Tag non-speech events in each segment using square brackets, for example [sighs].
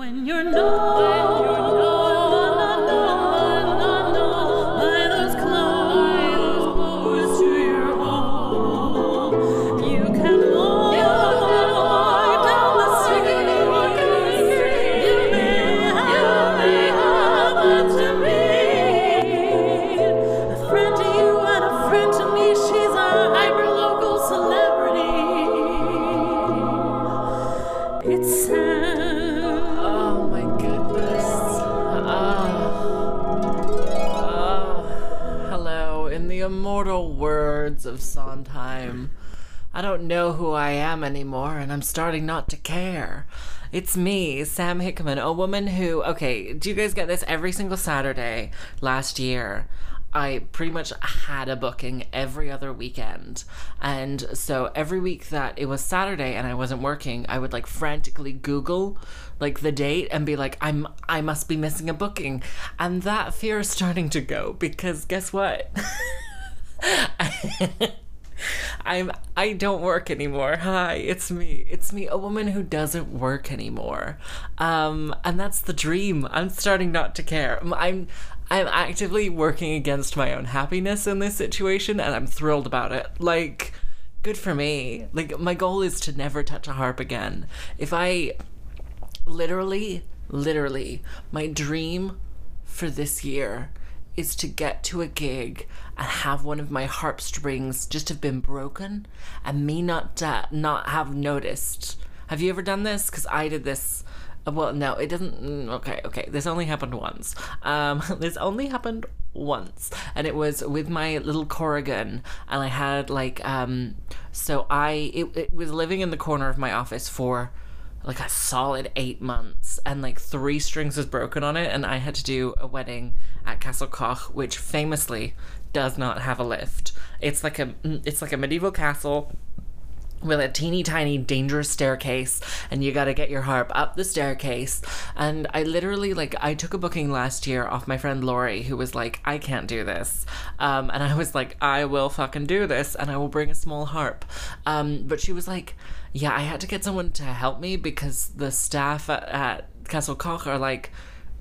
When you're not, I don't know who I am anymore, and I'm starting not to care. It's me, Sam Hickman, a woman who, okay, do you guys get this every single Saturday last year? I pretty much had a booking every other weekend. And so every week that it was Saturday and I wasn't working, I would like frantically Google like the date and be like, I'm I must be missing a booking. And that fear is starting to go because guess what? [laughs] I'm I don't work anymore. Hi, it's me. It's me, a woman who doesn't work anymore. Um and that's the dream. I'm starting not to care. I'm I'm actively working against my own happiness in this situation and I'm thrilled about it. Like good for me. Like my goal is to never touch a harp again. If I literally literally my dream for this year is to get to a gig and have one of my harp strings just have been broken and me not not have noticed. Have you ever done this? Because I did this. uh, Well, no, it doesn't. mm, Okay, okay. This only happened once. Um, [laughs] this only happened once, and it was with my little Korrigan, and I had like um. So I it, it was living in the corner of my office for like a solid eight months and like three strings was broken on it and i had to do a wedding at Castell Coch which famously does not have a lift. It's like a mm, it's like a medieval castle with a teeny tiny dangerous staircase and you got to get your harp up the staircase. And i literally like i took a booking last year off my friend lori who was like i can't do this. Um, and i was like i will fucking do this and i will bring a small harp. Um, but she was like yeah i had to get someone to help me because the staff at, at Castell Coch are like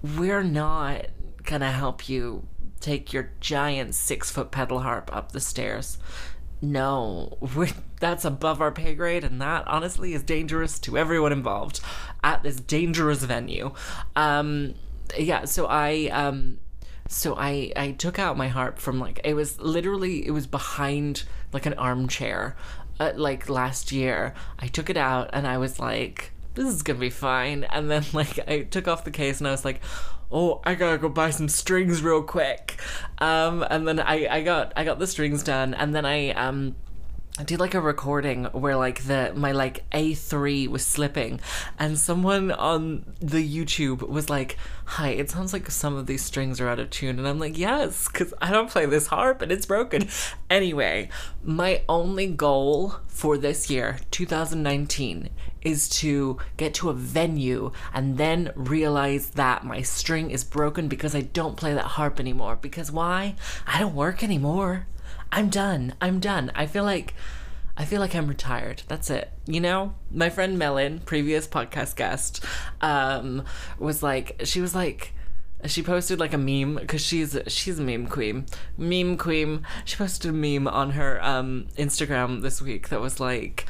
we're not gonna help you take your giant six foot pedal harp up the stairs no, that's above our pay grade, and that honestly is dangerous to everyone involved at this dangerous venue. Um, yeah, so I um, so I I took out my harp from like it was literally it was behind like an armchair, uh, like last year. I took it out and I was like, this is gonna be fine. And then [laughs] like I took off the case and I was like, oh, I gotta go buy some strings real quick. Um, and then I, I got I got the strings done, and then I um. I did like a recording where like the my like A3 was slipping and someone on the YouTube was like, "Hi, it sounds like some of these strings are out of tune." And I'm like, "Yes, cuz I don't play this harp and it's broken." Anyway, my only goal for this year, 2019, is to get to a venue and then realize that my string is broken because I don't play that harp anymore. Because why? I don't work anymore. I'm done. I'm done. I feel like I feel like I'm retired. That's it. You know, my friend Melon, previous podcast guest, um, was like, she was like, she posted like a meme because she's she's a meme queen, meme queen. She posted a meme on her um Instagram this week that was like,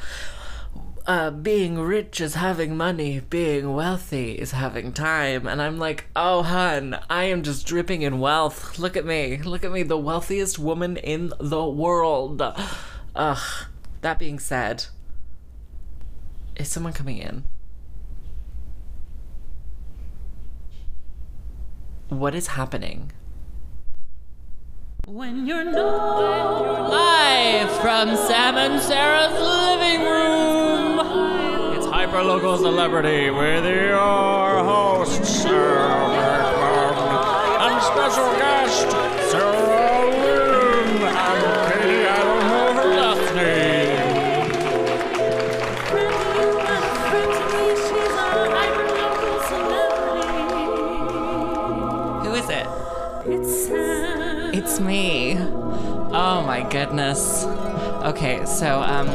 uh, being rich is having money, being wealthy is having time. And I'm like, oh, hun, I am just dripping in wealth. Look at me. Look at me, the wealthiest woman in the world. Ugh. That being said, is someone coming in? What is happening? When you're not, Live from Sam and Sarah's living room. It's hyperlocal celebrity with your host Sarah and special guest Me. Oh my goodness. Okay, so um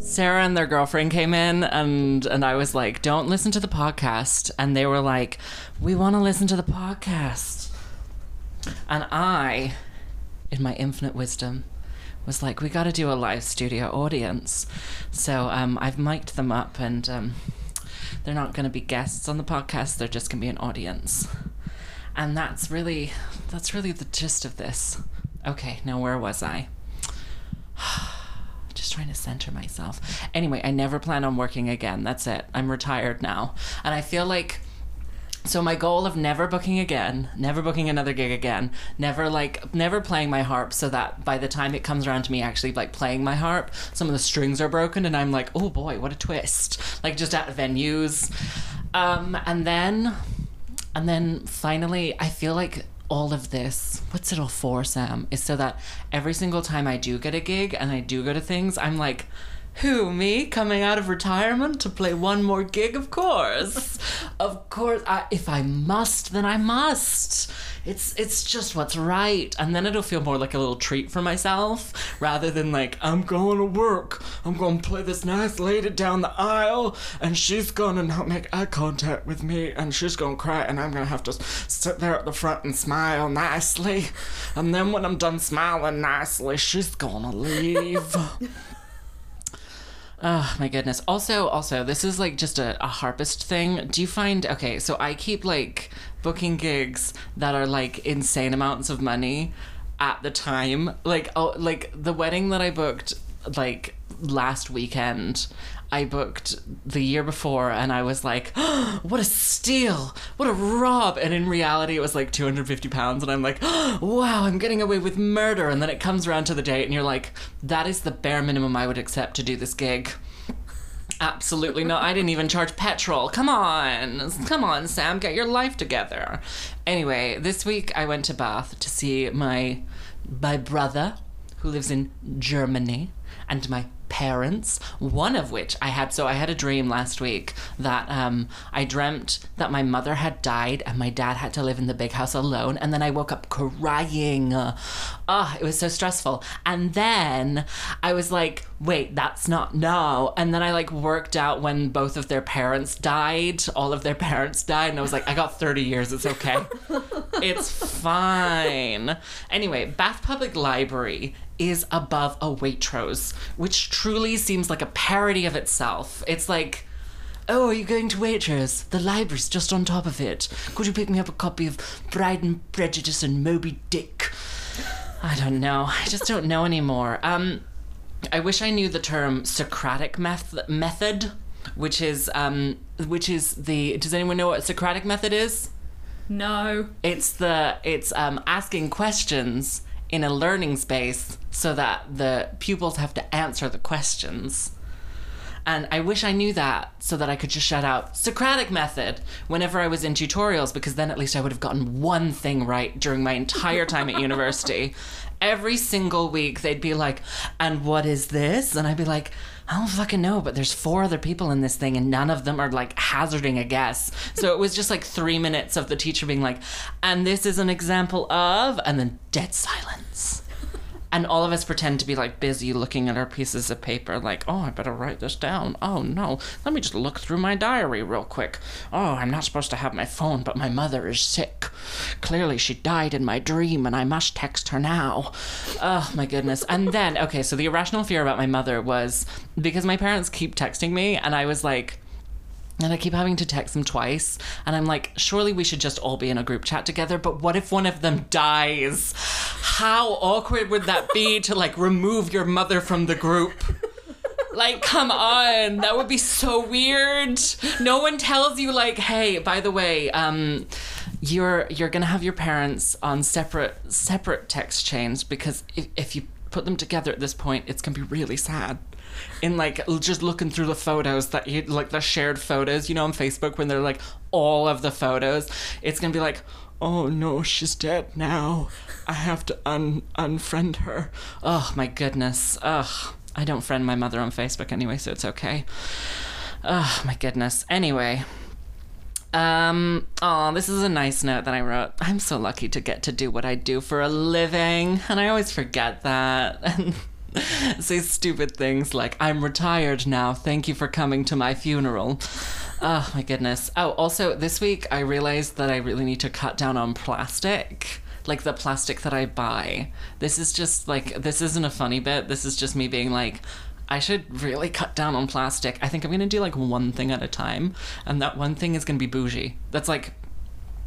Sarah and their girlfriend came in and and I was like, "Don't listen to the podcast." And they were like, "We want to listen to the podcast." And I, in my infinite wisdom, was like, "We got to do a live studio audience." So um, I've mic'd them up, and um, they're not going to be guests on the podcast. They're just going to be an audience. And that's really that's really the gist of this. Okay, now where was I? [sighs] Just trying to center myself. Anyway, I never plan on working again. That's it. I'm retired now. And I feel like so my goal of never booking again, never booking another gig again, never like never playing my harp so that by the time it comes around to me actually like playing my harp, some of the strings are broken and I'm like, "Oh boy, what a twist." Like just at venues. Um and then and then finally I feel like all of this, what's it all for, Sam? Is so that every single time I do get a gig and I do go to things, I'm like, who, me? Coming out of retirement to play one more gig? Of course. [laughs] of course. I, if I must, then I must. It's it's just what's right. And then it'll feel more like a little treat for myself rather than like, I'm going to work. I'm going to play this nice lady down the aisle and she's going to not make eye contact with me and she's going to cry and I'm going to have to sit there at the front and smile nicely. And then when I'm done smiling nicely, she's going to leave. [laughs] Oh my goodness. Also, also, this is like just a, a harpist thing. Do you find okay, so I keep like booking gigs that are like insane amounts of money at the time. Like oh like the wedding that I booked like last weekend. I booked the year before and I was like, oh, [gasps] what a steal! What a rob! And in reality, it was like 250 pounds. And I'm like, oh, [gasps] wow, I'm getting away with murder. And then it comes around to the date and you're like, that is the bare minimum I would accept to do this gig. Absolutely not. I didn't even charge petrol. Come on. Come on, Sam, get your life together. Anyway, this week I went to Bath to see my my brother who lives in Germany and my parents one of which i had so i had a dream last week that um i dreamt that my mother had died and my dad had to live in the big house alone and then i woke up crying oh it was so stressful and then i was like wait that's not no and then i like worked out when both of their parents died all of their [laughs] parents died and i was like i got 30 years it's okay [laughs] it's fine anyway bath public library is above a Waitrose, which truly seems like a parody of itself. It's like, oh, are you going to Waitrose? The library's just on top of it. Could you pick me up a copy of Pride and Prejudice and Moby Dick? I don't know. I just don't know anymore. Um, I wish I knew the term Socratic meth- method, which is um, which is the. Does anyone know what Socratic method is? No. It's the it's um, asking questions in a learning space so that the pupils have to answer the questions. And I wish I knew that so that I could just shout out Socratic method whenever I was in tutorials because then at least I would have gotten one thing right during my entire time at university. [laughs] Every single week they'd be like, and what is this? And I'd be like, I don't fucking know, but there's four other people in this thing and none of them are like hazarding a guess. So it was just like three minutes of the teacher being like, and this is an example of, and then dead silence. And all of us pretend to be like busy looking at our pieces of paper, like, oh, I better write this down. Oh no, let me just look through my diary real quick. Oh, I'm not supposed to have my phone, but my mother is sick. Clearly, she died in my dream, and I must text her now. Oh my goodness. And then, okay, so the irrational fear about my mother was because my parents keep texting me, and I was like, and I keep having to text them twice. And I'm like, surely we should just all be in a group chat together. But what if one of them dies? How awkward would that be to like remove your mother from the group? Like, come on, that would be so weird. No one tells you, like, hey, by the way, um, you're you're gonna have your parents on separate separate text chains because if, if you put them together at this point, it's gonna be really sad in like just looking through the photos that you like the shared photos you know on facebook when they're like all of the photos. It's gonna be like oh no she's dead now. I have to un unfriend her. Oh my goodness. Ugh. I don't friend my mother on facebook anyway so it's okay. Oh my goodness. Anyway um, oh, this is a nice note that I wrote. I'm so lucky to get to do what I do for a living, and I always forget that. [laughs] [laughs] Say stupid things like, I'm retired now. Thank you for coming to my funeral. Oh my goodness. Oh, also, this week I realized that I really need to cut down on plastic. Like the plastic that I buy. This is just like, this isn't a funny bit. This is just me being like, I should really cut down on plastic. I think I'm gonna do like one thing at a time. And that one thing is gonna be bougie. That's like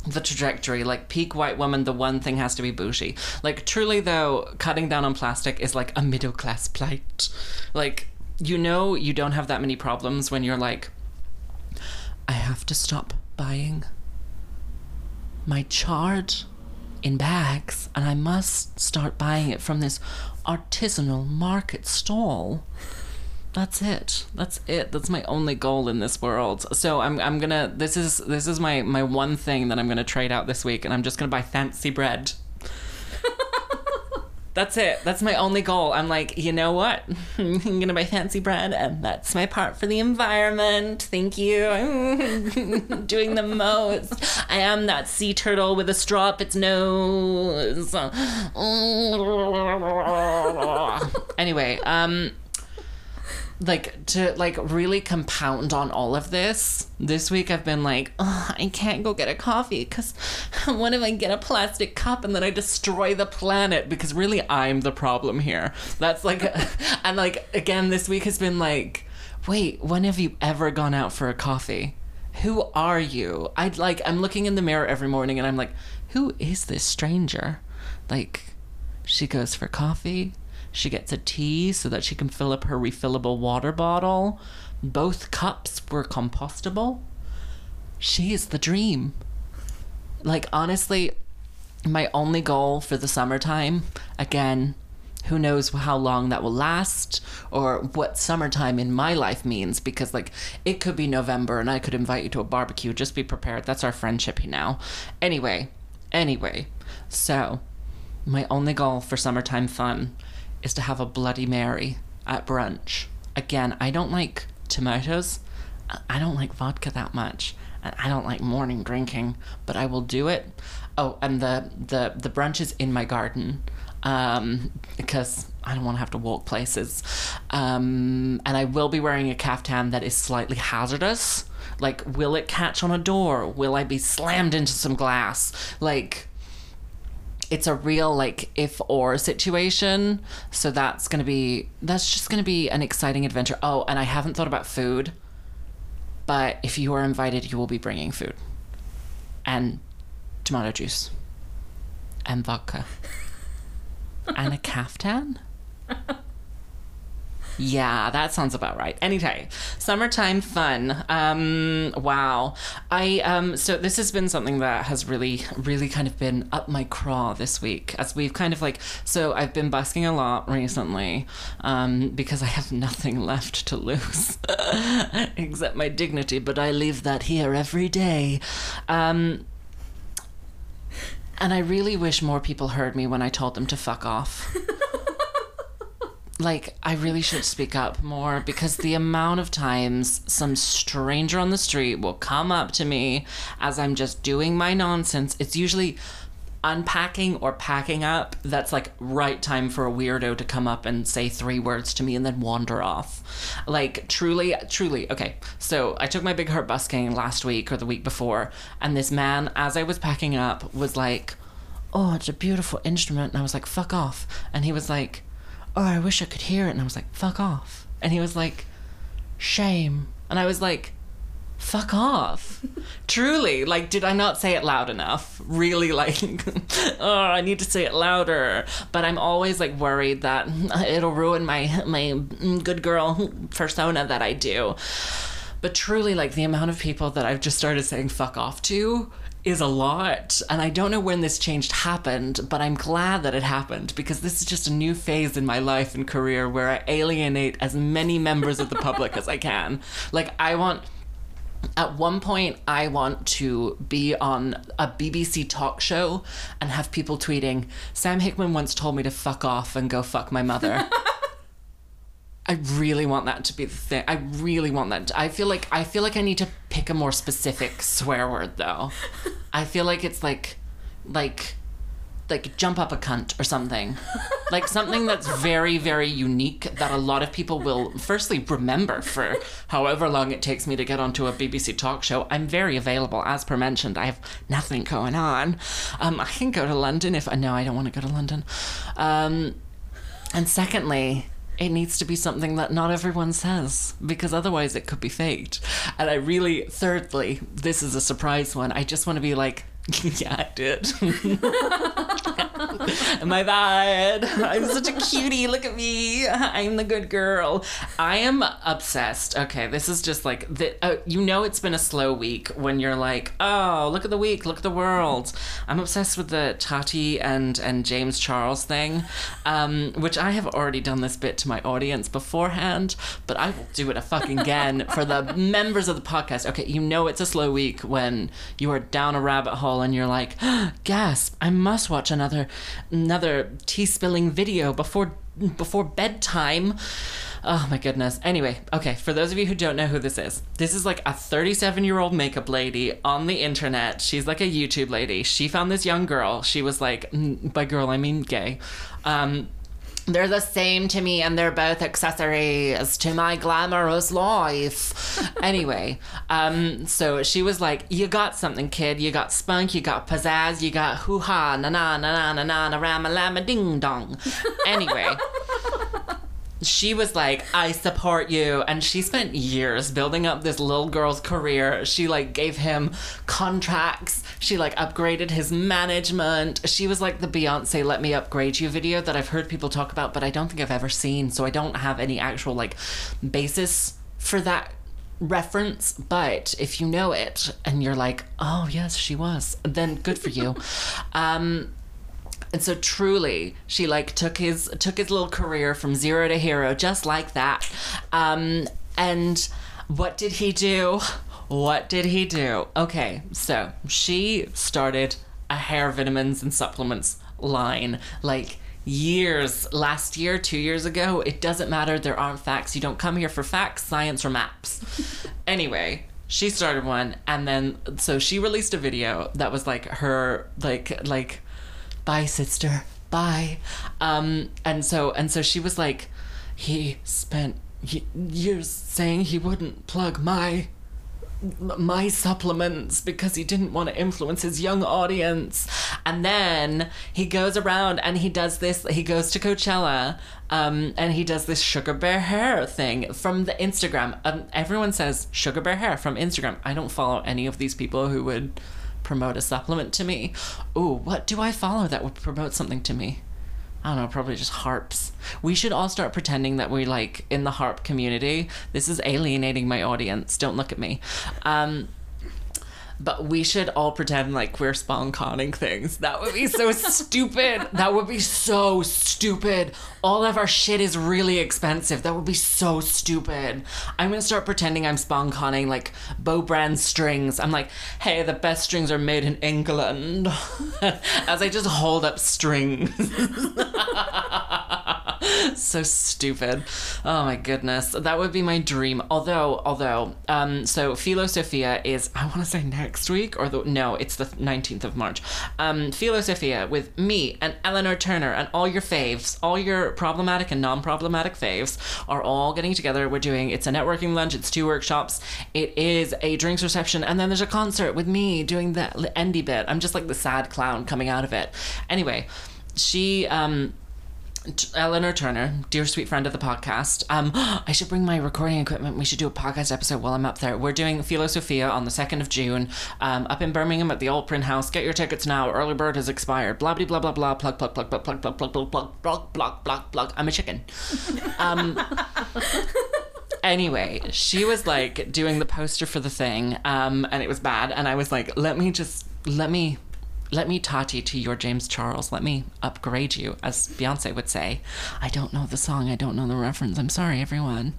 the trajectory. Like peak white woman the one thing has to be bougie. Like truly though cutting down on plastic is like a middle class plight. Like you know you don't have that many problems when you're like i have to stop buying my chard in bags and i must start buying it from this artisanal market stall that's it. That's it. That's my only goal in this world. So i'm, I'm gonna this is this is my my one thing that i'm gonna trade out this week and i'm just gonna buy fancy bread. [laughs] That's it. That's my only goal. I'm like you know what? [laughs] I'm gonna buy fancy bread and that's my part for the environment. Thank you. I'm [laughs] doing the most. I am that sea turtle with a straw up its nose. Anyway um like to like really compound on all of this this week i've been like i can't go get a coffee because [laughs] what if i get a plastic cup and then i destroy the planet? Because really i'm the problem here. That's like [laughs] and like again this week has been like wait when have you ever gone out for a coffee? Who are you? I'd like i'm looking in the mirror every morning and i'm like who is this stranger? Like she goes for coffee. She gets a tea so that she can fill up her refillable water bottle. Both cups were compostable. She is the dream. Like, honestly, my only goal for the summertime, again, who knows how long that will last or what summertime in my life means because like it could be november and i could invite you to a barbecue just be prepared that's our friendship now anyway anyway so my only goal for summertime fun is to have a Bloody Mary at brunch. Again, I don't like tomatoes. I- don't like vodka that much. and I don't like morning drinking, but I will do it. Oh, and the the the brunch is in my garden. Um, because I don't want to have to walk places. Um, and I will be wearing a caftan that is slightly hazardous. Like, will it catch on a door? Will I be slammed into some glass? Like, it's a real like if or situation. So that's gonna be that's just gonna be an exciting adventure. Oh and i haven't thought about food but if you are invited you will be bringing food. And tomato juice. And vodka. [laughs] And a caftan yeah, that sounds about right. Anyway, summertime fun. Um, wow. I um, so this has been something that has really, really kind of been up my craw this week as we've kind of like. So I've been busking a lot recently, um, because I have nothing [laughs] left to lose [laughs] except my dignity, but I leave that here every day. Um. And I really wish more people heard me when I told them to fuck off [laughs] like I really should speak up more because the amount of times some stranger on the street will come up to me as I'm just doing my nonsense. It's usually unpacking or packing up that's like right time for a weirdo to come up and say three words to me and then wander off like truly truly okay so i took my big heart busking last week or the week before and this man as i was packing up was like oh it's a beautiful instrument and i was like fuck off and he was like oh, I wish I could hear it. And I was like, fuck off. And he was like, shame. And I was like, fuck off. [laughs] Truly, like, did I not say it loud enough? Really, like, [laughs] oh, I need to say it louder. But I'm always like worried that [laughs] it'll ruin my my good girl persona that I do. But truly, like, the amount of people that I've just started saying fuck off to is a lot. And I don't know when this change happened, but I'm glad that it happened because this is just a new phase in my life and career where I alienate as many members of the public as I can. Like, I want. At one point, I want to be on a BBC talk show and have people tweeting, Sam Hickman once told me to fuck off and go fuck my mother. [laughs] I really want that to be the thing. I really want that. To, I feel like I feel like I need to pick a more specific swear word though. [laughs] I feel like it's like like like jump up a cunt or something. like something that's very, very unique that a lot of people will firstly remember for however long it takes me to get onto a BBC talk show. I'm very available, as per mentioned. I have nothing going on. Um, I can go to London if I no, I don't want to go to London. Um, and secondly, it needs to be something that not everyone says because otherwise it could be faked. And I really, thirdly, this is a surprise one. I just want to be like, [laughs] yeah, I did. [laughs] [laughs] Am I bad? I'm such a cutie. Look at me. I'm the good girl. I am obsessed. Okay, this is just like the, uh, you know it's been a slow week when you're like, oh, look at the week, look at the world. I'm obsessed with the Tati and and James Charles thing, um, which I have already done this bit to my audience beforehand, but I will do it a fucking again for the [laughs] members of the podcast. Okay, you know it's a slow week when you are down a rabbit hole and you're like, [gasps] gasp! I must watch another another tea spilling video before before bedtime. Oh my goodness. Anyway, okay, for those of you who don't know who this is, this is like a 37 year old makeup lady on the internet. She's like a YouTube lady. She found this young girl. She was like, by girl, I mean gay. Um, they're the same to me and they're both accessories to my glamorous life. [laughs] anyway, um, so she was like, You got something, kid. You got spunk, you got pizzazz, you got hoo ha, na na na na na na na rama lama ding dong. Anyway. [laughs] She was like, I support you. And she spent years building up this little girl's career. She like gave him contracts. She like upgraded his management. She was like the Beyonce Let Me Upgrade You video that I've heard people talk about, but I don't think I've ever seen. So I don't have any actual like basis for that reference. But if you know it and you're like, oh, yes, she was, then good for you. [laughs] um, and so truly, she like took his took his little career from zero to hero just like that. Um, and what did he do? What did he do? Okay, so she started a hair vitamins and supplements line like years last year two years ago it doesn't matter there aren't facts you don't come here for facts science or maps [laughs] anyway she started one and then so she released a video that was like her like like bye sister bye um and so and so she was like he spent years saying he wouldn't plug my my supplements because he didn't want to influence his young audience. And then he goes around and he does this, he goes to Coachella um, and he does this sugar bear hair thing from the Instagram. Um, everyone says sugar bear hair from Instagram. I don't follow any of these people who would promote a supplement to me. Ooh, what do I follow that would promote something to me? I don't know, probably just harps. We should all start pretending that we're like in the harp community. This is alienating my audience. Don't look at me. Um, but we should all pretend like we're spawn conning things. That would be so [laughs] stupid. That would be so stupid. All of our shit is really expensive. That would be so stupid. I'm gonna start pretending I'm spawn conning like Bow Brand strings. I'm like, hey, the best strings are made in England. [laughs] As I just hold up strings. [laughs] so stupid. Oh my goodness. That would be my dream. Although, although, um, so Philo Sophia is, I want to say next week, or the, no, it's the 19th of March. Um, Philo Sophia with me and Eleanor Turner and all your faves, all your problematic and non problematic faves are all getting together. We're doing, it's a networking lunch, it's two workshops, it is a drinks reception, and then there's a concert with me doing the endy bit. I'm just like the sad clown coming out of it. Anyway, she, um, Eleanor Turner, dear sweet friend of the podcast. Um, I should bring my recording equipment. We should do a podcast episode while I'm up there. We're doing Philosophia on the 2nd of June um, up in Birmingham at the Old Print House. Get your tickets now. Early bird has expired. Blah, blah, blah, blah, blah. Plug, plug, plug, plug, plug, plug, plug, plug, plug, plug, plug, plug, plug. I'm a chicken. Um, anyway, she was like doing the poster for the thing, um, and it was bad. And I was like, let me just, let me let me Tati to your James Charles. Let me upgrade you, as Beyonce would say. I don't know the song. I don't know the reference. I'm sorry, everyone.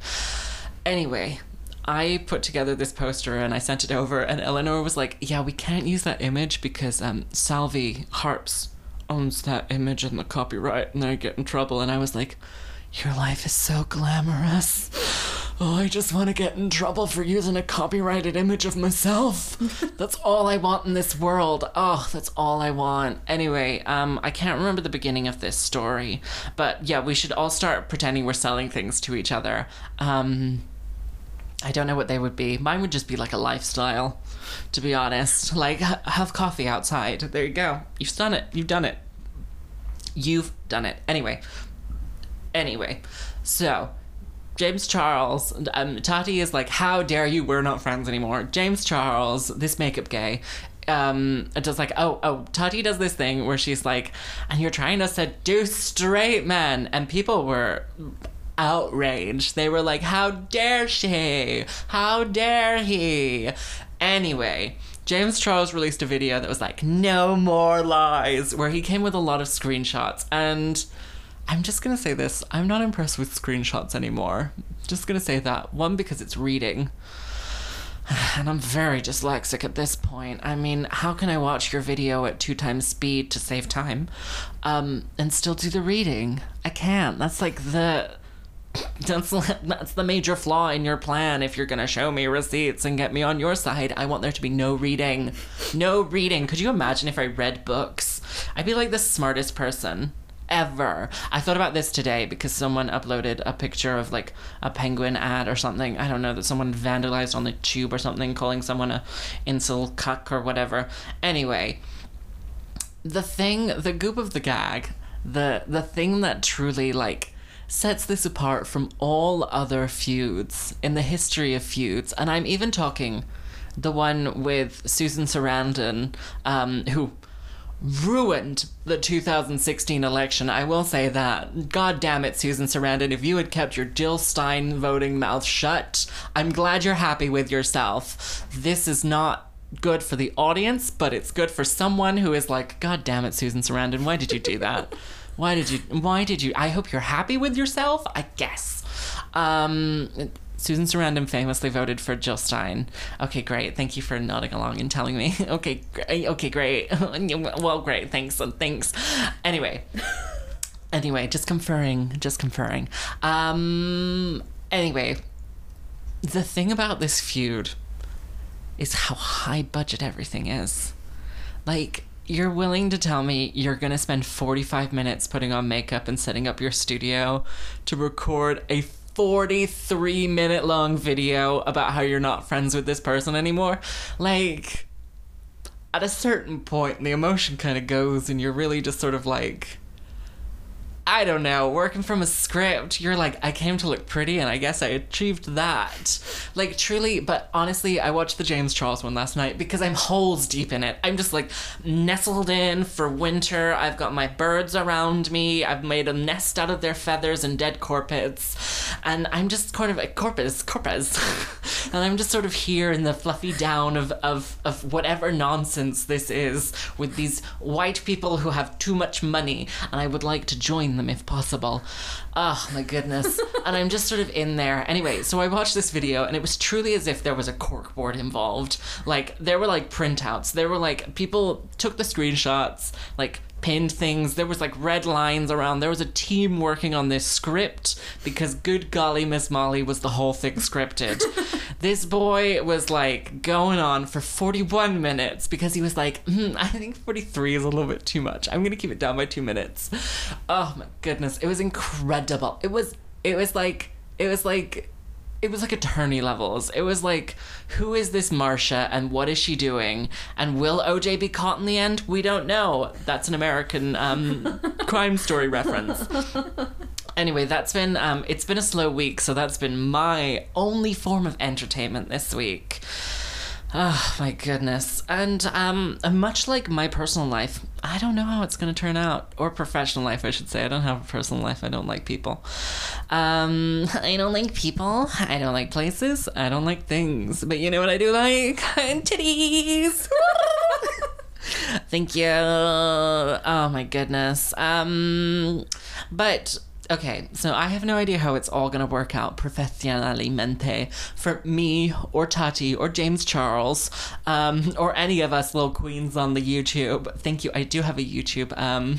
Anyway, I put together this poster and I sent it over, and Eleanor was like, "Yeah, we can't use that image because um, Salvi Harps owns that image and the copyright, and they get in trouble." And I was like, "Your life is so glamorous." oh, I just want to get in trouble for using a copyrighted image of myself. [laughs] that's all I want in this world. Oh, that's all I want. Anyway, um, I can't remember the beginning of this story, but yeah, we should all start pretending we're selling things to each other. Um, I don't know what they would be. Mine would just be like a lifestyle, to be honest. Like, have coffee outside. There you go. You've done it. You've done it. You've done it. Anyway. Anyway. So, James Charles, um, Tati is like, How dare you? We're not friends anymore. James Charles, this makeup gay, um, does like, oh, oh, Tati does this thing where she's like, and you're trying to seduce straight men. And people were outraged. They were like, How dare she? How dare he? Anyway, James Charles released a video that was like, No more lies, where he came with a lot of screenshots. And I'm just gonna say this I'm not impressed with screenshots anymore. Just gonna say that. One, because it's reading. [sighs] And I'm very dyslexic at this point. I mean, how can I watch your video at two times speed to save time um, and still do the reading? I can't. That's like the. [laughs] That's that's the major flaw in your plan. If you're gonna show me receipts and get me on your side, I want there to be no reading, no reading. Could you imagine if I read books? I'd be like the smartest person ever. I thought about this today because someone uploaded a picture of like a penguin ad or something. I don't know that someone vandalized on the tube or something, calling someone a incel cuck or whatever. Anyway, the thing, the goop of the gag, the the thing that truly like sets this apart from all other feuds in the history of feuds, and I'm even talking the one with Susan Sarandon, um, who ruined the 2016 election. I will say that. God damn it, Susan Sarandon. If you had kept your Jill Stein voting mouth shut, I'm glad you're happy with yourself. This is not good for the audience, but it's good for someone who is like, God damn it, Susan Sarandon, why did you do that? Why did you? Why did you? I hope you're happy with yourself. I guess. Um, Susan Sarandon famously voted for Jill Stein. Okay, great. Thank you for nodding along and telling me. [laughs] Okay, great. Okay, great. [laughs] well, great. Thanks. Thanks. Anyway. [laughs] Anyway, just conferring. Just conferring. Um. Anyway, the thing about this feud is how high budget everything is. Like, you're willing to tell me you're gonna spend 45 minutes putting on makeup and setting up your studio to record a 43 minute long video about how you're not friends with this person anymore? Like, at a certain point, the emotion kind of goes, and you're really just sort of like. I don't know, working from a script, you're like, I came to look pretty and I guess I achieved that. Like, truly, but honestly, I watched the James Charles one last night because I'm holes deep in it. I'm just like nestled in for winter. I've got my birds around me. I've made a nest out of their feathers and dead corpets. And I'm just kind of like, corpus, corpus. [laughs] and I'm just sort of here in the fluffy down of, of, of whatever nonsense this is with these white people who have too much money. And I would like to join them if possible. Oh my goodness. [laughs] and I'm just sort of in there. Anyway, so I watched this video and it was truly as if there was a corkboard involved. Like there were like printouts. There were like people took the screenshots, like pinned things. There was like red lines around. There was a team working on this script because good golly Miss Molly was the whole thing scripted. [laughs] this boy was like going on for 41 minutes because he was like, hmm, I think 43 is a little bit too much. I'm going to keep it down by 2 minutes. Oh my goodness, it was incredible. It was it was like it was like it was like attorney levels. It was like, who is this Marsha and what is she doing? And will OJ be caught in the end? We don't know. That's an American um, [laughs] crime story reference. Anyway, that's been um, it's been a slow week, so that's been my only form of entertainment this week. Oh my goodness. And um much like my personal life, I don't know how it's gonna turn out. Or professional life, I should say. I don't have a personal life. I don't like people. Um I don't like people. I don't like places. I don't like things. But you know what I do like? [laughs] Titties. [laughs] Thank you. Oh my goodness. Um but okay, so I have no idea how it's all gonna work out professionalmente for me or Tati or James Charles, um, or any of us little queens on the YouTube. Thank you. I do have a YouTube. Um,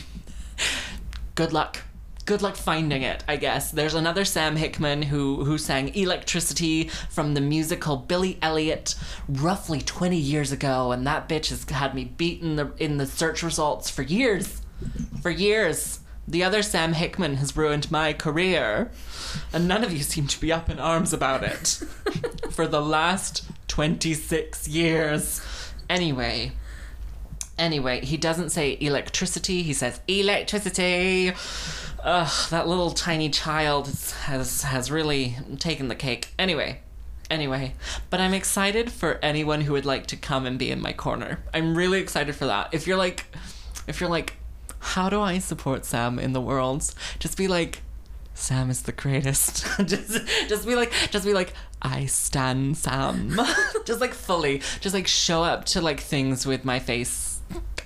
good luck. good luck finding it, I guess. There's another Sam Hickman who who sang Electricity from the musical Billy Elliot roughly 20 years ago, and that bitch has had me beaten in the search results for years. For years. The other Sam Hickman has ruined my career, and none of you seem to be up in arms about it. [laughs] for the last 26 years. Anyway, Anyway, he doesn't say electricity, he says electricity. Ugh, that little tiny child has has really taken the cake. Anyway, anyway, but I'm excited for anyone who would like to come and be in my corner. I'm really excited for that. If you're like if you're like how do I support Sam in the world? Just be like Sam is the greatest. [laughs] just, just be like, just be like, I stand Sam. [laughs] just like fully, just like show up to like things with my face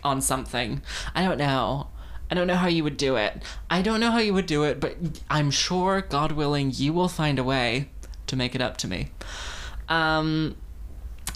on something. I don't know. I don't know how you would do it. I don't know how you would do it, but I'm sure, God willing, you will find a way to make it up to me. Um,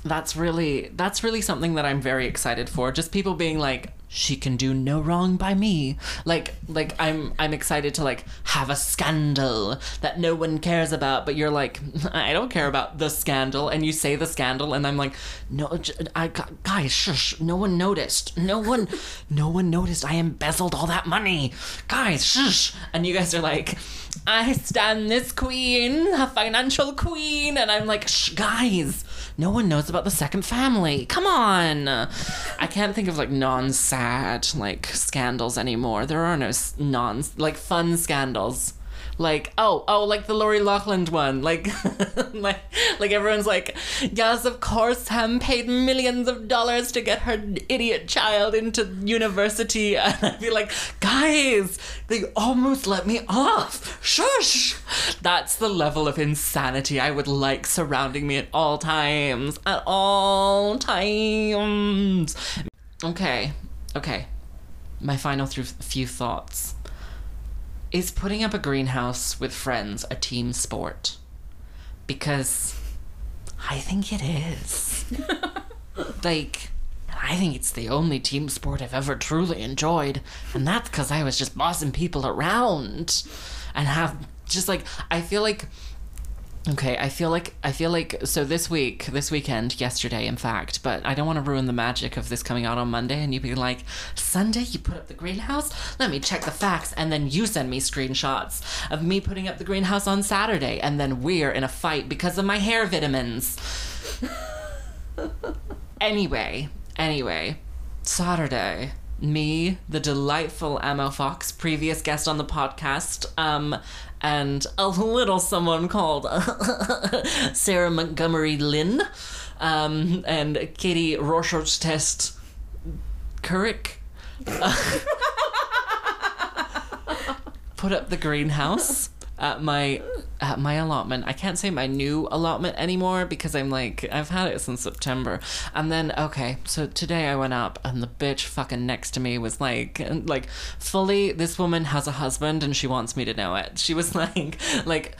that's really that's really something that I'm very excited for. Just people being like, she can do no wrong by me. Like like I'm I'm excited to like have a scandal that no one cares about, but you're like, [laughs] I don't care about the scandal, and you say the scandal, and I'm like, no, I guys, shush, no one noticed, no one, no one noticed. I embezzled all that money, guys, shush, and you guys are like. I stand this queen, a financial queen, and I'm like, Shh, guys, no one knows about the second family. Come on. I can't think of like non-sad like scandals anymore. There are no non like fun scandals. Like oh oh like the Lori Loughlin one. Like [laughs] like like everyone's like yes of course Sam paid millions of dollars to get her idiot child into university. [laughs] And I'd be like guys they almost let me off. Shush. That's the level of insanity I would like surrounding me at all times. At all times. Okay. Okay. My final th- few thoughts is putting up a greenhouse with friends a team sport? Because I think it is. [laughs] like, I think it's the only team sport I've ever truly enjoyed, and that's because I was just bossing people around and have just like, I feel like. Okay, I feel like I feel like so this week, this weekend, yesterday, in fact, but I don't want to ruin the magic of this coming out on Monday, and you be like, Sunday, you put up the greenhouse. Let me check the facts, and then you send me screenshots of me putting up the greenhouse on Saturday, and then we're in a fight because of my hair vitamins. [laughs] anyway, anyway, Saturday, me, the delightful Ammo Fox, previous guest on the podcast, um, and a little someone called [laughs] Sarah Montgomery Lynn, um, and Katie Rorschach Test Couric. [laughs] put up the greenhouse at my at my allotment. I can't say my new allotment anymore because I'm like I've had it since September. And then okay, so today I went up and the bitch fucking next to me was like like fully this woman has a husband and she wants me to know it. She was [laughs] like like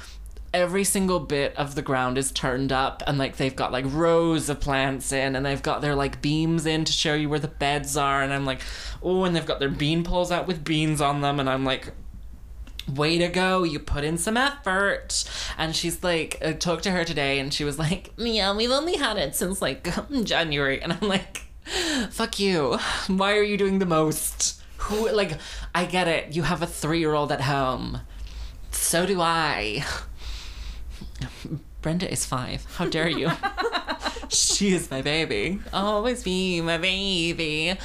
every single bit of the ground is turned up and like they've got like rows of plants in and they've got their like beams in to show you where the beds are and I'm like oh and they've got their bean poles out with beans on them and I'm like way to go you put in some effort. And she's like I talked to her today and she was like yeah we've only had it since like [laughs] january. And i'm like fuck you. Why are you doing the most? Who like i get it. You have a three-year-old at home. So do i. Brenda is five. How dare you? [laughs] She is my baby. Always be my baby.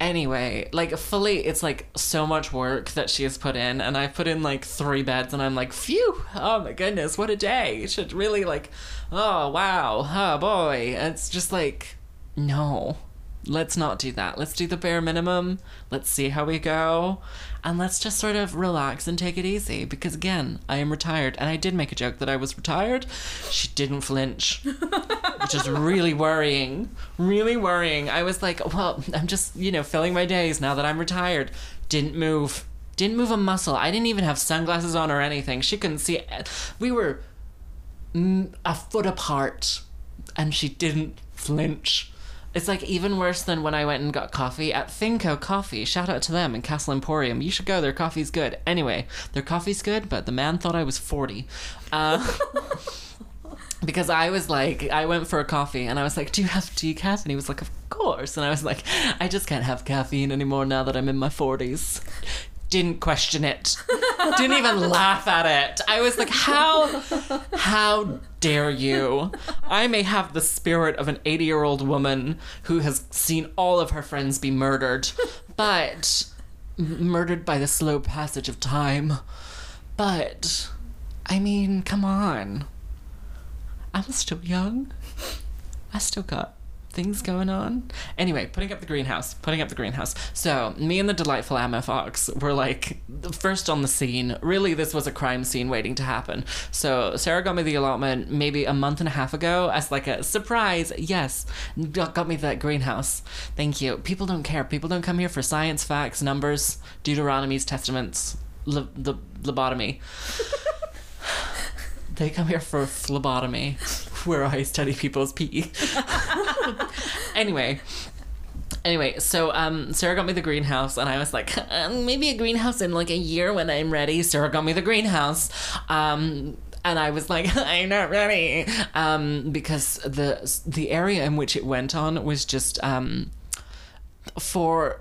Anyway, like fully, it's like so much work that she has put in, and I've put in like three beds, and I'm like, phew, oh my goodness, what a day. Should really like, oh wow, oh boy. It's just like, no, let's not do that. Let's do the bare minimum. Let's see how we go. And let's just sort of relax and take it easy because, again, I am retired. And I did make a joke that I was retired. She didn't flinch, which is really worrying. Really worrying. I was like, well, I'm just, you know, filling my days now that I'm retired. Didn't move. Didn't move a muscle. I didn't even have sunglasses on or anything. She couldn't see. We were a foot apart and she didn't flinch. It's like even worse than when I went and got coffee at Finco Coffee. Shout out to them in Castle Emporium. You should go. Their coffee's good. Anyway, their coffee's good, but the man thought I was 40. Uh, [laughs] because I was like, I went for a coffee and I was like, Do you have decaf? And he was like, Of course. And I was like, I just can't have caffeine anymore now that I'm in my 40s. Didn't question it. Didn't even laugh at it. I was like, How, how dare you? I may have the spirit of an 80 year old woman who has seen all of her friends be murdered, but murdered by the slow passage of time. But, I mean, come on. I'm still young. I still got things going on. Anyway, putting up the greenhouse. Putting up the greenhouse. So, me and the delightful Emma Fox were like first on the scene. Really, this was a crime scene waiting to happen. So, Sarah got me the allotment maybe a month and a half ago as like a surprise. Yes, got me that greenhouse. Thank you. People don't care. People don't come here for science, facts, numbers, Deuteronomy's testaments, the lobotomy. [laughs] They come here for phlebotomy, where I study people's pee. [laughs] anyway, anyway, so um, Sarah got me the greenhouse, and I was like, um, maybe a greenhouse in like a year when I'm ready. Sarah got me the greenhouse. Um, and I was like, [laughs] I'm not ready, um, because the the area in which it went on was just um, for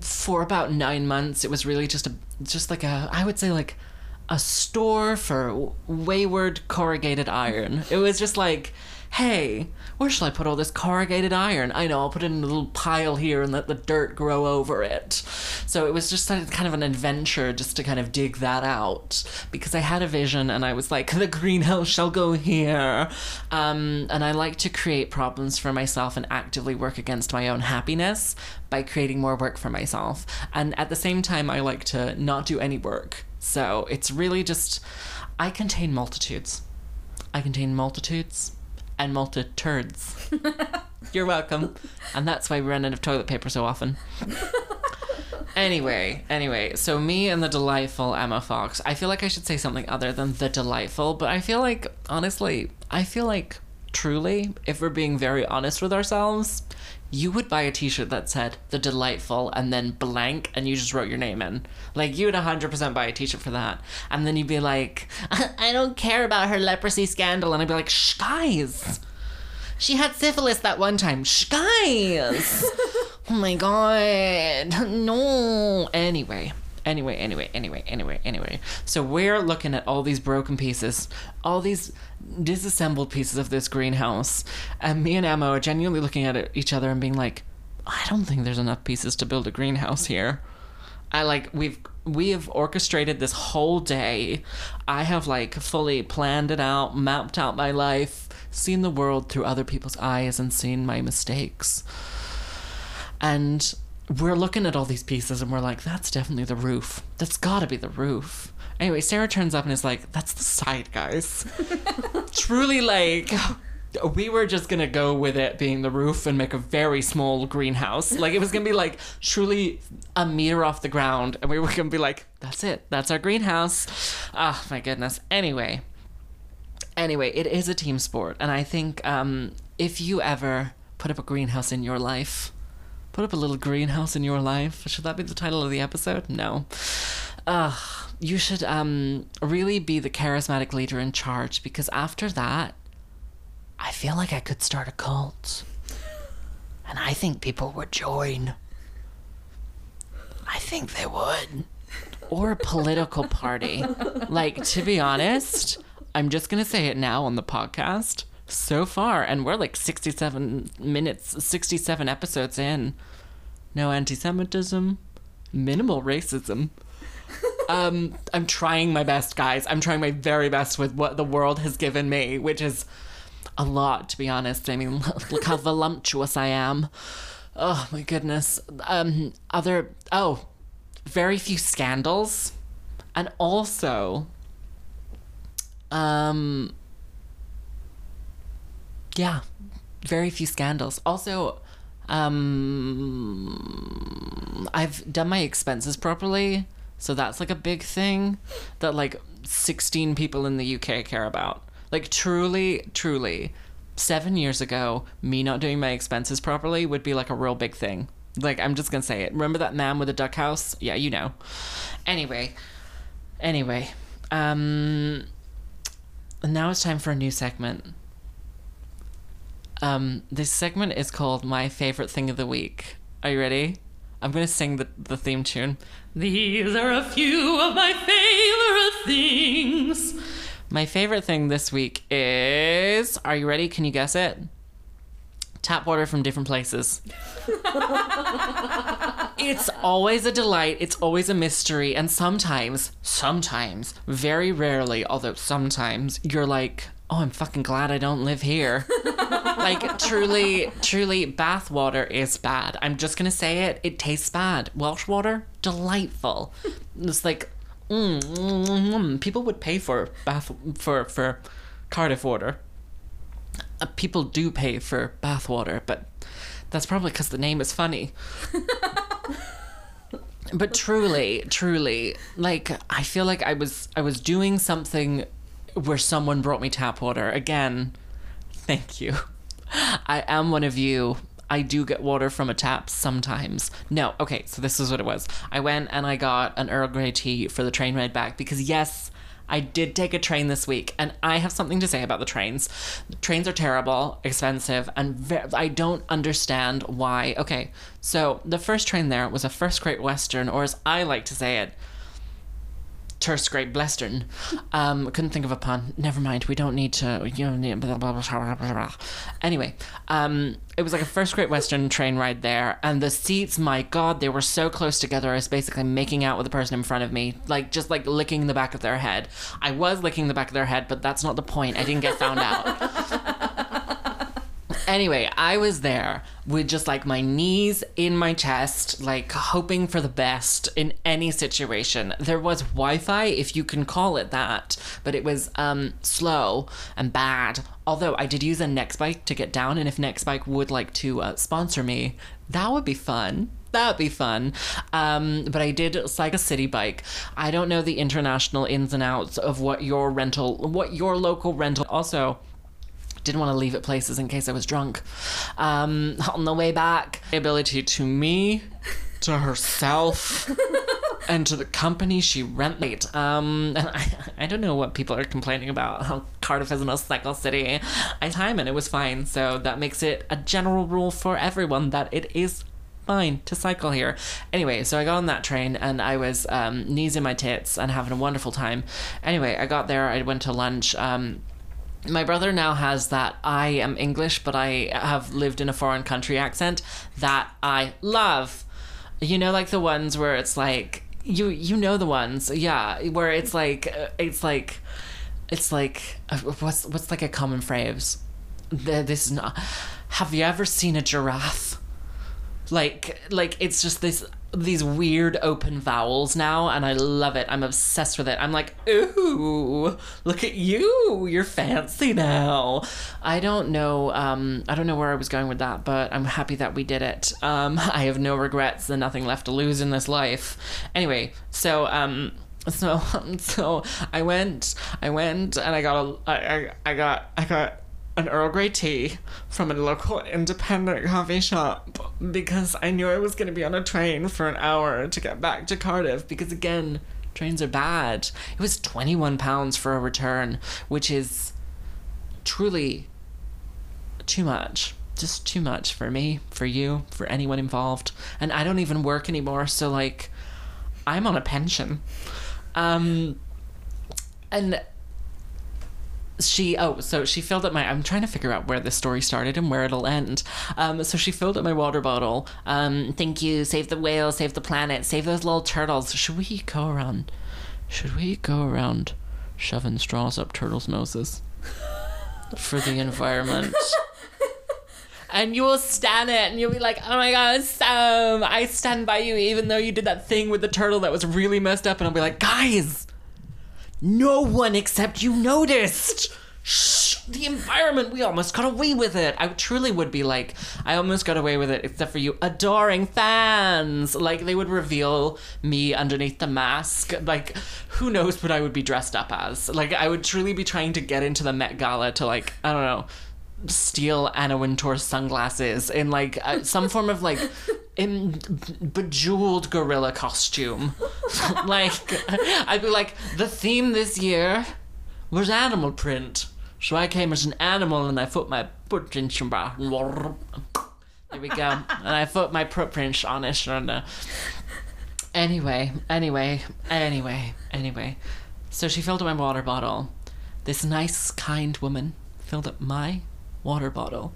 for about nine months. It was really just a just like a I would say like a store for wayward corrugated iron. It was just like, hey, where shall I put all this corrugated iron? I know, I'll put it in a little pile here and let the dirt grow over it. So it was just kind of an adventure just to kind of dig that out because I had a vision and I was like, [laughs] the greenhouse shall go here. Um, and I like to create problems for myself and actively work against my own happiness by creating more work for myself. And at the same time, I like to not do any work. So it's really just, I contain multitudes. I contain multitudes and multitudes. [laughs] You're welcome. And that's why we run out of toilet paper so often. [laughs] anyway, anyway, so me and the delightful Emma Fox. I feel like I should say something other than the delightful, but I feel like, honestly, I feel like truly, if we're being very honest with ourselves, you would buy a t-shirt that said the delightful and then blank and you just wrote your name in. Like you would 100% buy a t-shirt for that. And then you'd be like [laughs] i don't care about her leprosy scandal and i'd be like shh guys she had syphilis that one time. Shh guys [laughs] oh my god. [laughs] No. Anyway anyway anyway anyway anyway anyway. So we're looking at all these broken pieces all these disassembled pieces of this greenhouse and me and emma are genuinely looking at each other and being like i don't think there's enough pieces to build a greenhouse here. I like we've we have orchestrated this whole day. I have like fully planned it out mapped out my life seen the world through other people's eyes and seen my mistakes. And we're looking at all these pieces and we're like, that's definitely the roof. That's gotta be the roof. Anyway, Sarah turns up and is like, that's the side, guys. [laughs] Truly, like, we were just gonna go with it being the roof and make a very small greenhouse. Like, it was gonna be like truly a meter off the ground. And we were gonna be like, that's it. That's our greenhouse. Ah, my goodness. Anyway. Anyway, it is a team sport. And I think um, if you ever put up a greenhouse in your life, Put up a little greenhouse in your life. Should that be the title of the episode? No. Uh, you should um, really be the charismatic leader in charge because after that, I feel like I could start a cult. And I think people would join. I think they would. Or a political party. Like, to be honest, I'm just going to say it now on the podcast so far and we're like 67 minutes 67 episodes in. No anti-semitism minimal racism. [laughs] Um i'm trying my best guys. I'm trying my very best with what the world has given me which is a lot to be honest. I mean [laughs] look how voluptuous i am. Oh my goodness. Um other oh very few scandals. And also um yeah, very few scandals. Also, um, I've done my expenses properly, so that's like a big thing that like 16 people in the UK care about. Like truly, truly, seven years ago, me not doing my expenses properly would be like a real big thing. Like, I'm just gonna say it. Remember that man with the duck house? Yeah, you know. Anyway, anyway, um, now it's time for a new segment. Um, this segment is called My Favorite Thing of the Week. Are you ready? I'm gonna sing the, the theme tune. These are a few of my favorite things. My favorite thing this week is. Are you ready? Can you guess it? Tap water from different places. [laughs] it's always a delight. It's always a mystery. And sometimes, sometimes, very rarely, although sometimes, you're like, oh, I'm fucking glad I don't live here. [laughs] like, truly, truly, bath water is bad. I'm just gonna say it. It tastes bad. Welsh water, delightful. It's like, mm, mm, mm, mm. people would pay for bath for for Cardiff water. Uh, people do pay for bath water, but that's probably because the name is funny. [laughs] but truly, truly, like I feel like I was I was doing something where someone brought me tap water. Again, thank you. I am one of you. I do get water from a tap sometimes. No, okay, so this is what it was. I went and I got an Earl Grey tea for the train ride back because, yes, I did take a train this week and I have something to say about the trains. The trains are terrible, expensive, and I don't understand why. Okay, so the first train there was a first Great Western, or as I like to say it, Terse Great Blestern. Um, couldn't think of a pun. Never mind. We don't need to. You know. Anyway, um, it was like a first Great Western train ride there, and the seats, my God, they were so close together. I was basically making out with the person in front of me, like just like licking the back of their head. I was licking the back of their head, but that's not the point. I didn't get found out. Anyway, I was there with just like my knees in my chest, like hoping for the best in any situation. There was Wi Fi, if you can call it that, but it was um, slow and bad. Although I did use a Nextbike to get down, and if Nextbike would like to uh, sponsor me, that would be fun. That'd be fun. Um, but I did cycle city bike. I don't know the international ins and outs of what your rental, what your local rental. Also, didn't want to leave at places in case I was drunk. Um, [laughs] on the way back, the ability to me, to herself, [laughs] and to the company she rented. Um, [laughs] and I, I don't know what people are complaining about. How Cardiff isn't a cycle city. I time and it was fine. So that makes it a general rule for everyone that it is fine to cycle here. Anyway, so I got on that train and I was um, knees in my tits and having a wonderful time. Anyway, I got there. I went to lunch. Um, my brother now has that I am English, but I have lived in a foreign country accent that I love. You know, like the ones where it's like you you know the ones, yeah, where it's like uh, it's like it's like uh, what's what's like a common phrase. This is not. Have you ever seen a giraffe? Like like it's just this these weird open vowels now and I love it. I'm obsessed with it. I'm like, ooh, look at you. You're fancy now. I don't know um I don't know where I was going with that, but I'm happy that we did it. Um [laughs] I have no regrets and nothing left to lose in this life. Anyway, so um so [laughs] so I went I went and I got a I, I, I got I got an Earl Grey tea from a local independent coffee shop because I knew I was going to be on a train for an hour to get back to Cardiff because again, trains are bad. It was 21 pounds for a return, which is truly too much. Just too much for me, for you, for anyone involved. And I don't even work anymore, so like I'm on a pension. Um and she oh so she filled up my i'm trying to figure out where this story started and where it'll end. Um so she filled up my water bottle. Um thank you. Save the whale save the planet save those little turtles. Should we go around should we go around shoving straws up turtles noses for the environment? [laughs] And you will stand it and you'll be like oh my god sam i stand by you even though you did that thing with the turtle that was really messed up. And i'll be like guys no one except you noticed. Shh, the environment, we almost got away with it. I truly would be like, I almost got away with it, except for you adoring fans. Like, they would reveal me underneath the mask. Like, who knows what I would be dressed up as? Like, I would truly be trying to get into the Met Gala to, like, I don't know, steal Anna Wintour's sunglasses in like uh, some form of like in bejeweled gorilla costume. [laughs] like I'd be like, the theme this year was animal print. So I came as an animal and I put my footprints in there we go. and I put my footprints on it and anyway, anyway, anyway, anyway. So she filled up my water bottle. This nice, kind woman filled up my water bottle.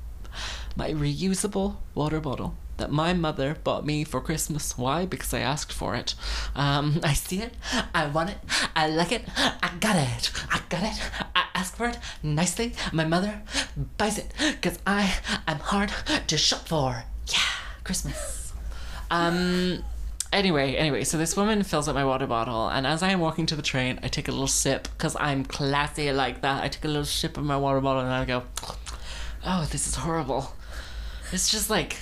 My reusable water bottle that my mother bought me for Christmas. Why? Because I asked for it. Um, I see it. I want it. I like it. I got it. I got it. I asked for it nicely. My mother buys it because I am hard to shop for. Yeah, Christmas. Um. Anyway, anyway, so this woman fills up my water bottle, and as I am walking to the train, I take a little sip because I'm classy like that. I take a little sip of my water bottle, and I go, "Oh, this is horrible." It's just like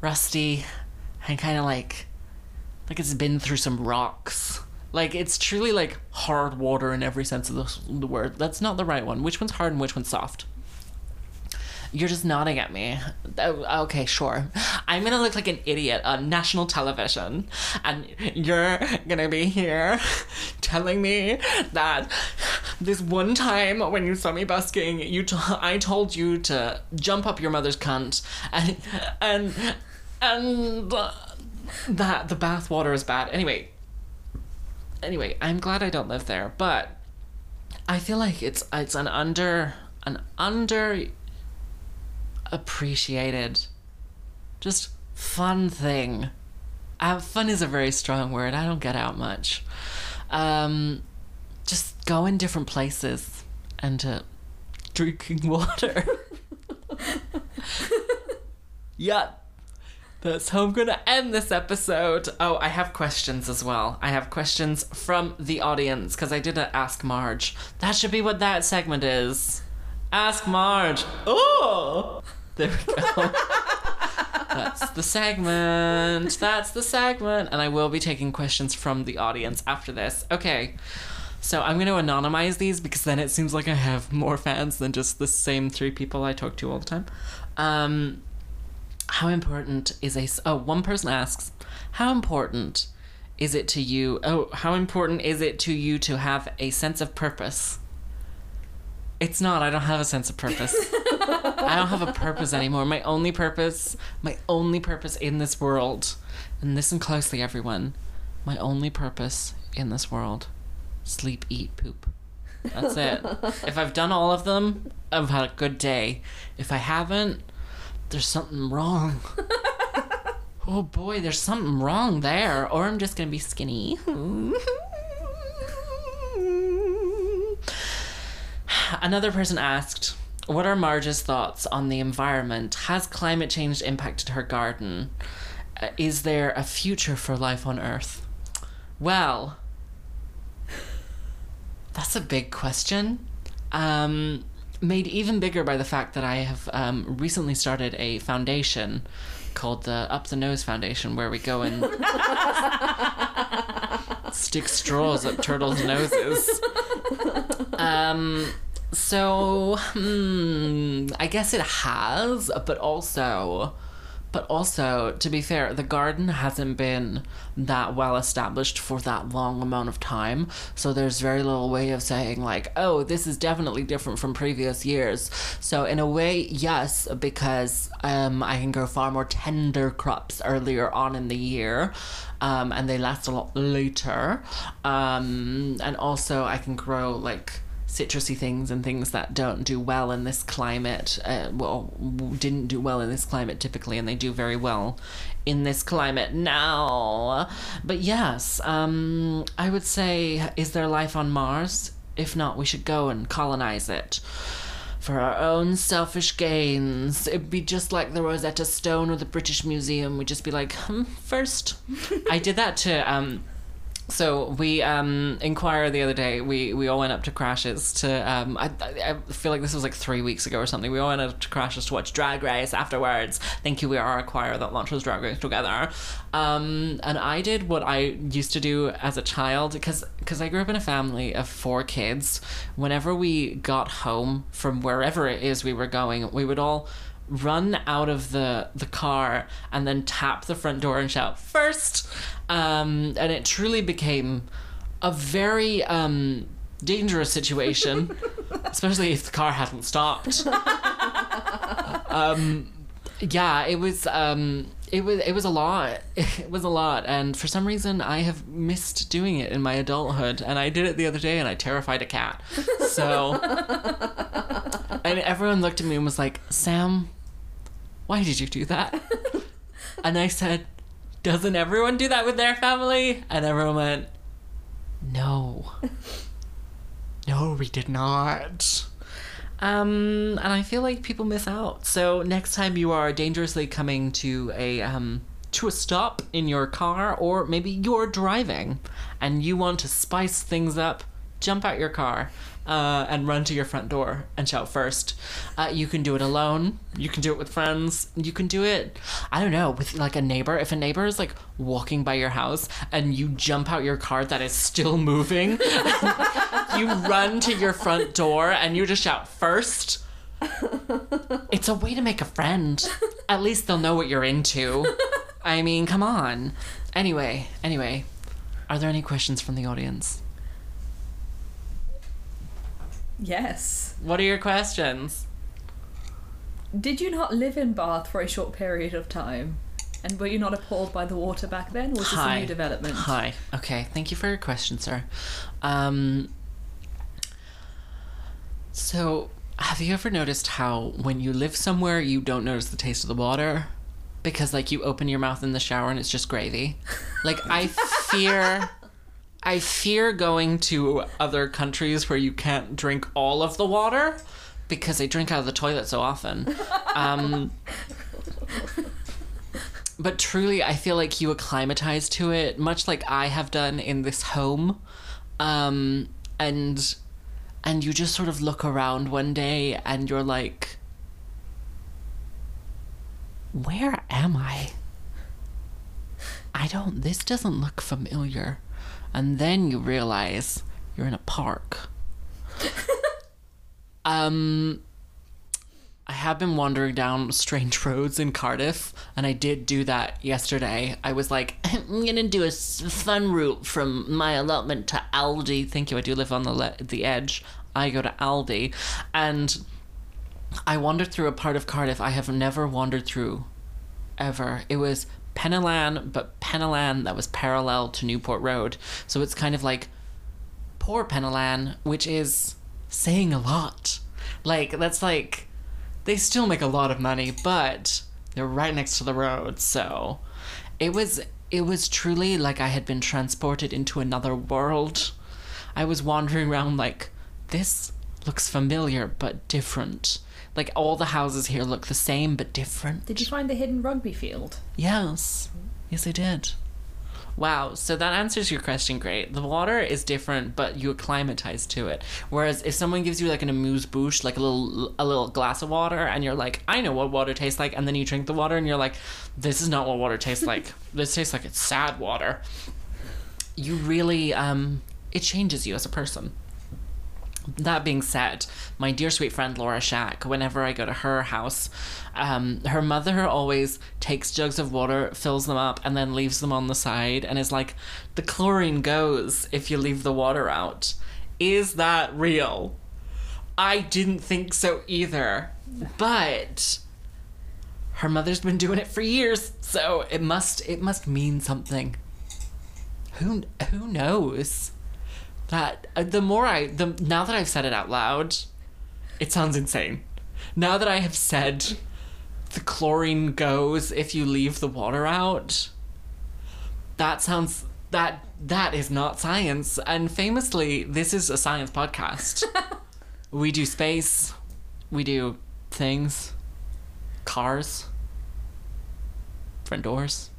rusty and kind of like like it's been through some rocks. Like it's truly like hard water in every sense of the, the word. That's not the right one. Which one's hard and which one's soft? You're just nodding at me. Oh, okay, sure. I'm gonna look like an idiot on national television, and you're gonna be here [laughs] telling me that this one time when you saw me busking, you t- I told you to jump up your mother's cunt, and and and uh, that the bath water is bad. Anyway, anyway, I'm glad I don't live there, but I feel like it's it's an under an under appreciated just fun thing. Uh, fun is a very strong word. I don't get out much. Um, just in different places and drinking [laughs] water. [laughs] yeah. That's how I'm gonna end this episode. Oh, I have questions as well. I have questions from the audience because I did a Ask Marge. That should be what that segment is. Ask Marge. Oh, there we go. [laughs] That's the segment. That's the segment. And I will be taking questions from the audience after this. Okay. So I'm going to anonymize these because then it seems like I have more fans than just the same three people I talk to all the time. Um, how important is a. Oh, one person asks, How important is it to you? Oh, how important is it to you to have a sense of purpose? It's not. I don't have a sense of purpose. I don't have a purpose anymore. My only purpose, my only purpose in this world, and listen closely, everyone, my only purpose in this world sleep, eat, poop. That's it. if I've done all of them, I've had a good day. If I haven't, there's something wrong. [laughs] oh boy, there's something wrong there. Or I'm just gonna be skinny. [sighs] Another person asked, What are Marge's thoughts on the environment? Has climate change impacted her garden? Uh, is there a future for life on Earth? Well, that's a big question. Um, made even bigger by the fact that I have um, recently started a foundation called the Up the Nose Foundation, where we go and [laughs] stick straws up turtles' noses. Um, so, hmm, I guess it has, but also, but also, to be fair, the garden hasn't been that well established for that long amount of time. So there's very little way of saying like, oh, this is definitely different from previous years. So in a way, yes, because um, I can grow far more tender crops earlier on in the year. Um, and they last a lot later. Um, and also I can grow like citrusy things and things that don't do well in this climate uh, well didn't do well in this climate typically and they do very well in this climate now but yes um i would say is there life on mars if not we should go and colonize it for our own selfish gains. It'd be just like the Rosetta Stone or the British Museum. We'd just be like, hmm, first. [laughs] I did that to um, So we um the other day. We we all went up to Crashes to um I, I I feel like this was like three weeks ago or something. We all went up to Crashes to watch Drag Race afterwards. Thank you. We are a choir that launches Drag Race together. Um and I did what I used to do as a child because because I grew up in a family of four kids. Whenever we got home from wherever it is we were going, we would all run out of the the car and then tap the front door and shout first! Um and it truly became a very um dangerous situation [laughs] especially if the car hadn't stopped. Um yeah it was um it was it was a lot. [laughs] It was a lot. And for some reason i have missed doing it in my adulthood. And i did it the other day and i terrified a cat. So [laughs] and everyone looked at me and was like sam why did you do that and i said doesn't everyone do that with their family and everyone went no no we did not um, and I feel like people miss out. So next time you are dangerously coming to a um to a stop in your car, or maybe you're driving, and you want to spice things up, jump out your car. Uh, and run to your front door and shout first. Uh, you can do it alone. You can do it with friends. You can do it, I don't know, with like a neighbor. If a neighbor is like walking by your house and you jump out your car that is still moving, [laughs] you run to your front door and you just shout first. It's a way to make a friend. At least they'll know what you're into. I mean, come on. Anyway, anyway, are there any questions from the audience? Yes. What are your questions? Did you not live in Bath for a short period of time? And were you not appalled by the water back then? Or was this a new development? Hi. Okay. Thank you for your question, sir. Um, so, have you ever noticed how when you live somewhere, you don't notice the taste of the water? Because, like, you open your mouth in the shower and it's just gravy. Like, I [laughs] fear. I fear going to other countries where you can't drink all of the water because they drink out of the toilet so often. Um, but truly, I feel like you acclimatize to it, much like I have done in this home. Um, and and you just sort of look around one day and you're like, where am I? I don't, this doesn't look familiar. And then you realize you're in a park. [laughs] um, I have been wandering down strange [laughs] roads in Cardiff, and I did do that yesterday. I was like, [laughs] I'm gonna do a fun route from my allotment to Aldi. Thank you. I do live on the le- the edge. I go to Aldi, and I wandered through a part of Cardiff I have never wandered through, ever. It was Penylan, but Penylan that was parallel to Newport Road. So it's kind of like poor Penylan, which is saying a lot. Like that's like they still make a lot of money, but they're right next to the road, so it was it was truly like I had been transported into another world. I was wandering around like this looks familiar but different. Like all the houses here look the same but different. Did you find the hidden rugby field? Yes. Yes, I did. Wow, so that answers your question great. The water is different, but you acclimatize to it. Whereas if someone gives you like an amuse bouche, like a little a little glass of water, and you're like, I know what water tastes like, and then you drink the water and you're like, this is not what water tastes like. [laughs] this tastes like it's sad water. You really um it changes you as a person. That being said, my dear sweet friend Laura Shack, whenever I go to her house, um, her mother always takes jugs of water, fills them up, and then leaves them on the side, and is like, the chlorine goes if you leave the water out. Is that real? I didn't think so either. But her mother's been doing it for years, so it must it must mean something. Who who knows? That uh, the more I the now that I've said it out loud, it sounds insane. Now that I have said the chlorine goes if you leave the water out, that sounds that that is not science. And famously, this is a science podcast. [laughs] we do space, we do things, cars, front doors,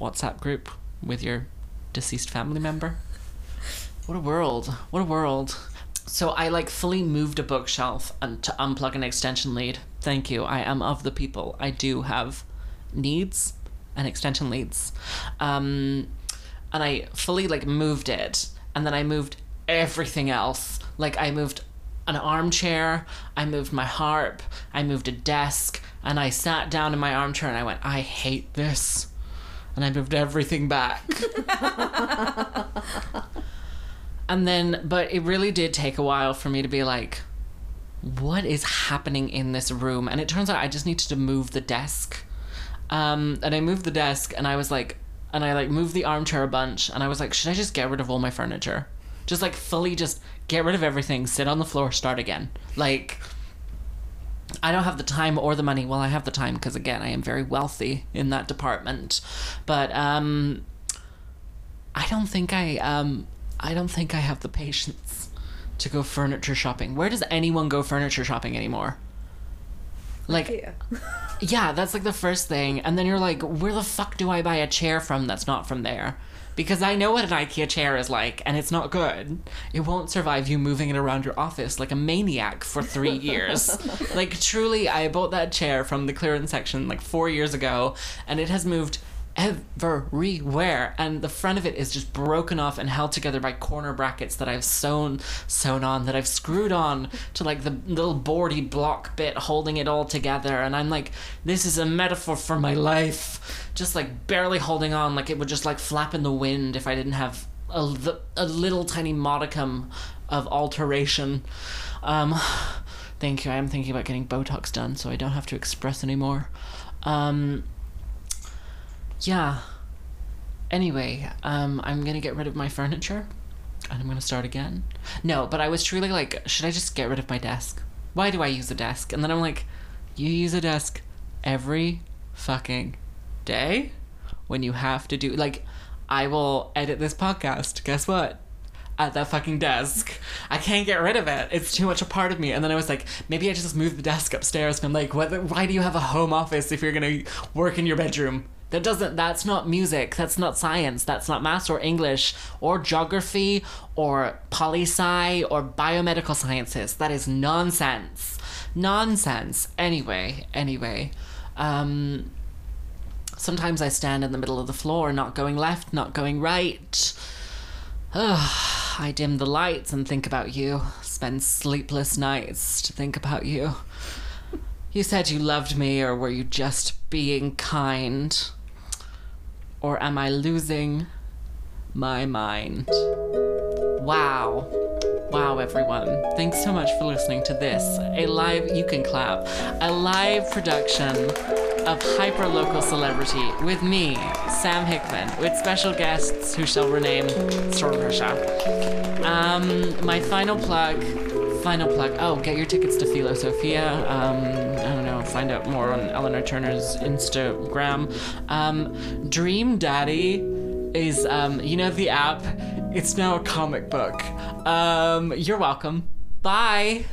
WhatsApp group with your deceased family member. What a world. What a world. So I like fully moved a bookshelf and to unplug an extension lead. Thank you. I am of the people. I do have needs and extension leads. Um and I fully like moved it and then I moved everything else. Like I moved an armchair, I moved my harp, I moved a desk, and I sat down in my armchair and I went, I hate this. And I moved everything back. [laughs] [laughs] and then, but it really did take a while for me to be like, what is happening in this room? And it turns out I just needed to move the desk. Um, and I moved the desk and I was like, and I like moved the armchair a bunch and I was like, should I just get rid of all my furniture? Just like fully just get rid of everything, sit on the floor, start again. Like, I don't have the time or the money. Well, I have the time because again, I am very wealthy in that department. But um I don't think I um I don't think I have the patience to go furniture shopping. Where does anyone go furniture shopping anymore? Like Yeah. [laughs] yeah, that's like the first thing. And then you're like, where the fuck do I buy a chair from that's not from there? Because I know what an IKEA chair is like, and it's not good. It won't survive you moving it around your office like a maniac for three [laughs] years. like, truly, I bought that chair from the clearance section like four years ago, and it has moved everywhere. And the front of it is just broken off and held together by corner brackets that I've sewn sewn on that I've screwed on to like the little boardy block bit holding it all together. And I'm like this is a metaphor for my life. Just like barely holding on like it would just like flap in the wind if I didn't have a, a little tiny modicum of alteration. Um [sighs] thank you. I am thinking about getting botox done so I don't have to express anymore. Um yeah. Anyway, um, I'm gonna get rid of my furniture, and I'm gonna start again. No, but I was truly like, should I just get rid of my desk? Why do I use a desk? And then I'm like, you use a desk every fucking day when you have to do like, I will edit this podcast. Guess what? at that fucking desk. I can't get rid of it. It's too much a part of me. And then I was like, maybe I just move the desk upstairs. And I'm like, why do you have a home office if you're gonna work in your bedroom? That doesn't. That's not music. That's not science. That's not maths or English or geography or poli sci or biomedical sciences. That is nonsense. Nonsense. Anyway. Anyway. Um. Sometimes I stand in the middle of the floor, not going left, not going right. Ugh. [sighs] I dim the lights and think about you. Spend sleepless nights to think about you. You said you loved me, or were you just being kind? Or am I losing my mind? Wow. Wow, everyone. Thanks so much for listening to this. A live, you can clap, a live production of Hyper Local Celebrity with me, Sam Hickman, with special guests who shall rename Stormhersha. Um, my final plug, final plug. Oh, get your tickets to Philo Sophia. Um, find out more on Eleanor Turner's Instagram. Um, Dream Daddy is, um, you know, the app. It's now a comic book. Um, you're welcome. Bye.